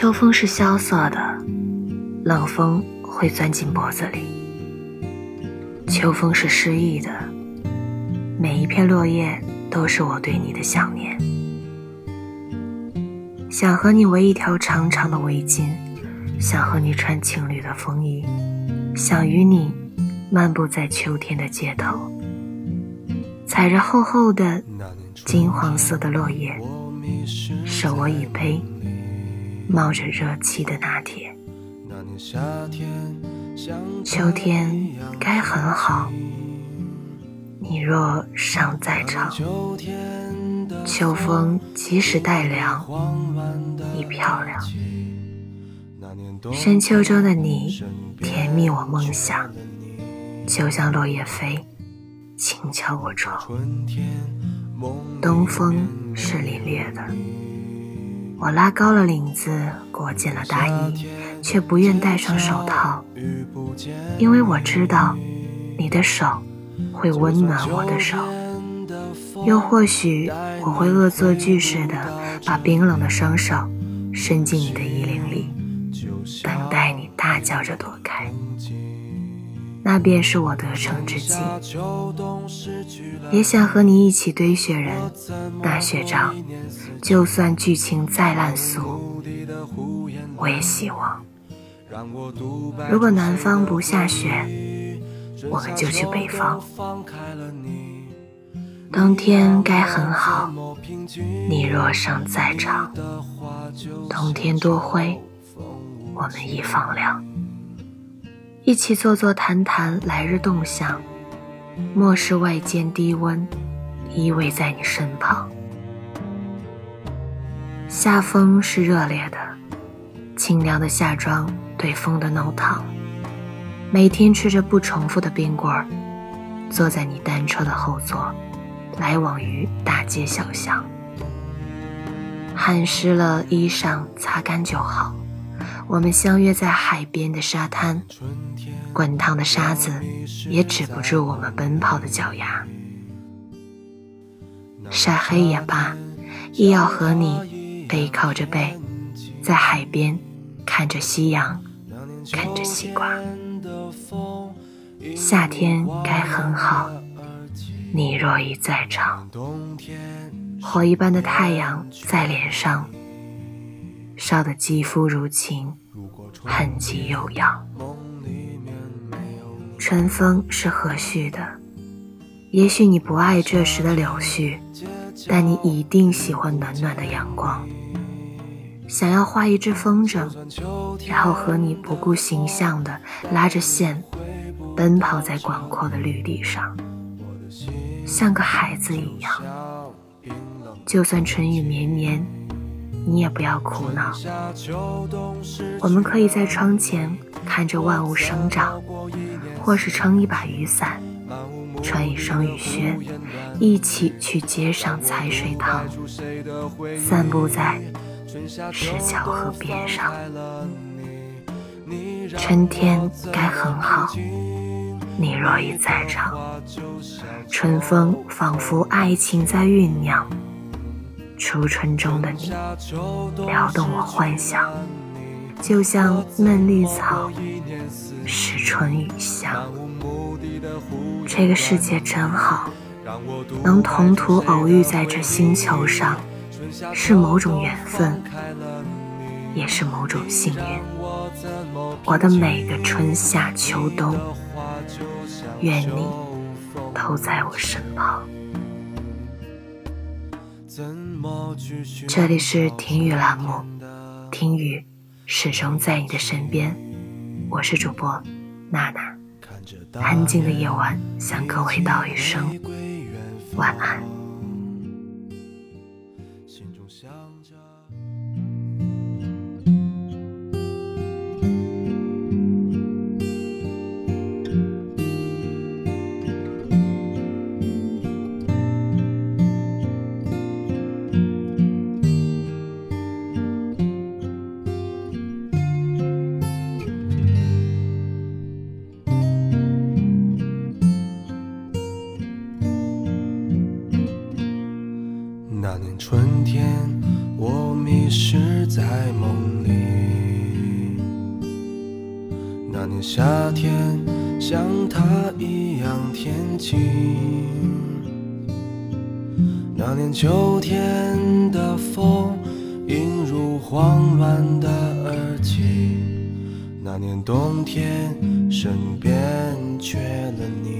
秋风是萧瑟的，冷风会钻进脖子里。秋风是诗意的，每一片落叶都是我对你的想念。想和你围一条长长的围巾，想和你穿情侣的风衣，想与你漫步在秋天的街头，踩着厚厚的金黄色的落叶，手握一杯。冒着热气的拿铁，秋天该很好。你若尚在场，秋风即使带凉，亦漂亮。深秋中的你，甜蜜我梦想，就像落叶飞，轻敲我窗。东风是凛冽的。我拉高了领子，裹紧了大衣，却不愿戴上手套，因为我知道，你的手会温暖我的手。又或许我会恶作剧似的，把冰冷的双手伸进你的衣领里，等待你大叫着躲开。那便是我得逞之计。也想和你一起堆雪人、打雪仗，就算剧情再烂俗，我也希望。如果南方不下雪，我们就去北方。冬天该很好，你若尚在场，冬天多灰，我们亦放凉。一起坐坐谈谈来日动向，莫视外间低温，依偎在你身旁。夏风是热烈的，清凉的夏装对风的弄堂。每天吃着不重复的冰棍儿，坐在你单车的后座，来往于大街小巷。汗湿了衣裳，擦干就好。我们相约在海边的沙滩，滚烫的沙子也止不住我们奔跑的脚丫。晒黑也罢，亦要和你背靠着背，在海边看着夕阳，啃着西瓜。夏天该很好，你若已在场，火一般的太阳在脸上。烧得肌肤如情，痕迹悠扬。春风是和煦的，也许你不爱这时的柳絮，但你一定喜欢暖暖的阳光。想要画一只风筝，然后和你不顾形象的拉着线，奔跑在广阔的绿地上，像个孩子一样。就算春雨绵绵。你也不要苦恼，我们可以在窗前看着万物生长，或是撑一把雨伞，穿一双雨靴，一起去街上踩水塘，散步在石桥河边上。春天该很好，你若已在场，春风仿佛爱情在酝酿。初春中的你，撩动我幻想，就像嫩绿草，是春雨香。这个世界真好，能同途偶遇在这星球上，是某种缘分，也是某种幸运。我的每个春夏秋冬，愿你都在我身旁。这里是听雨栏目，听雨始终在你的身边。我是主播娜娜，安静的夜晚，向各位道一声晚安。那年春天，我迷失在梦里。那年夏天像他一样天晴，那年秋天的风映入慌乱的耳际，那年冬天身边缺了你。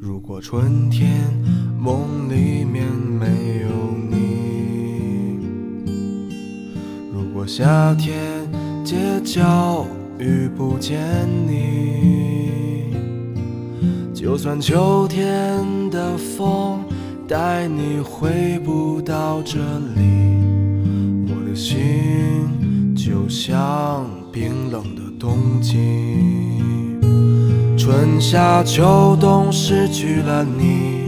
如果春天梦里面没有你，如果夏天街角遇不见你，就算秋天的风带你回不到这里，我的心就像冰冷的冬季。春夏秋冬失去了你，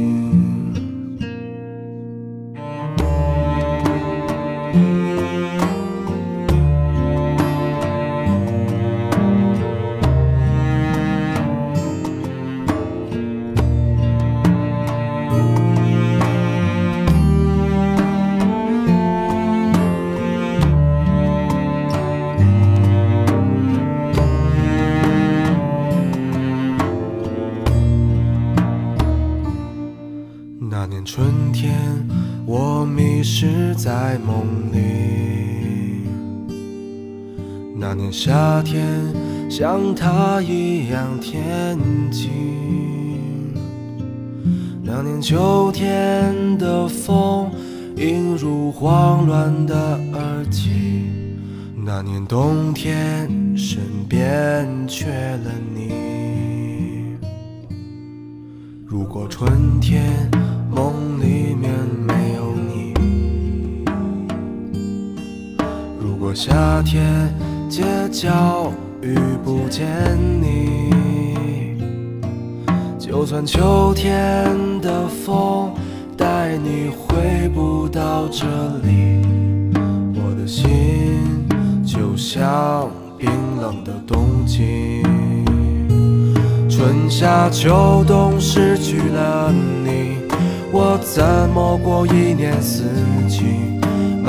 年春天，我迷失在梦里。那年夏天，像他一样天晴。那年秋天的风映入慌乱的耳际。那年冬天，身边缺了你。如果春天夏天街角遇不见你，就算秋天的风带你回不到这里，我的心就像冰冷的冬季。春夏秋冬失去了你，我怎么过一年四季？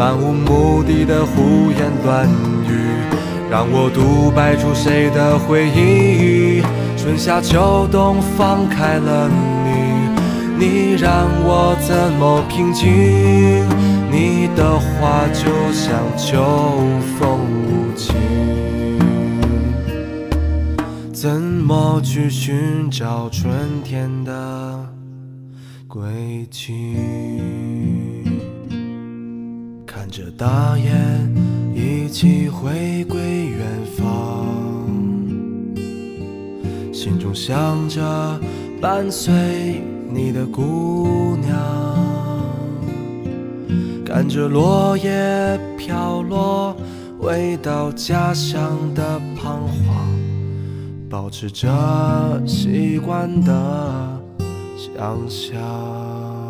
漫无目的的胡言乱语，让我独白出谁的回忆？春夏秋冬放开了你，你让我怎么平静？你的话就像秋风无情。怎么去寻找春天的轨迹？看着大雁一起回归远方，心中想着伴随你的姑娘，看着落叶飘落，回到家乡的彷徨。保持着习惯的想象。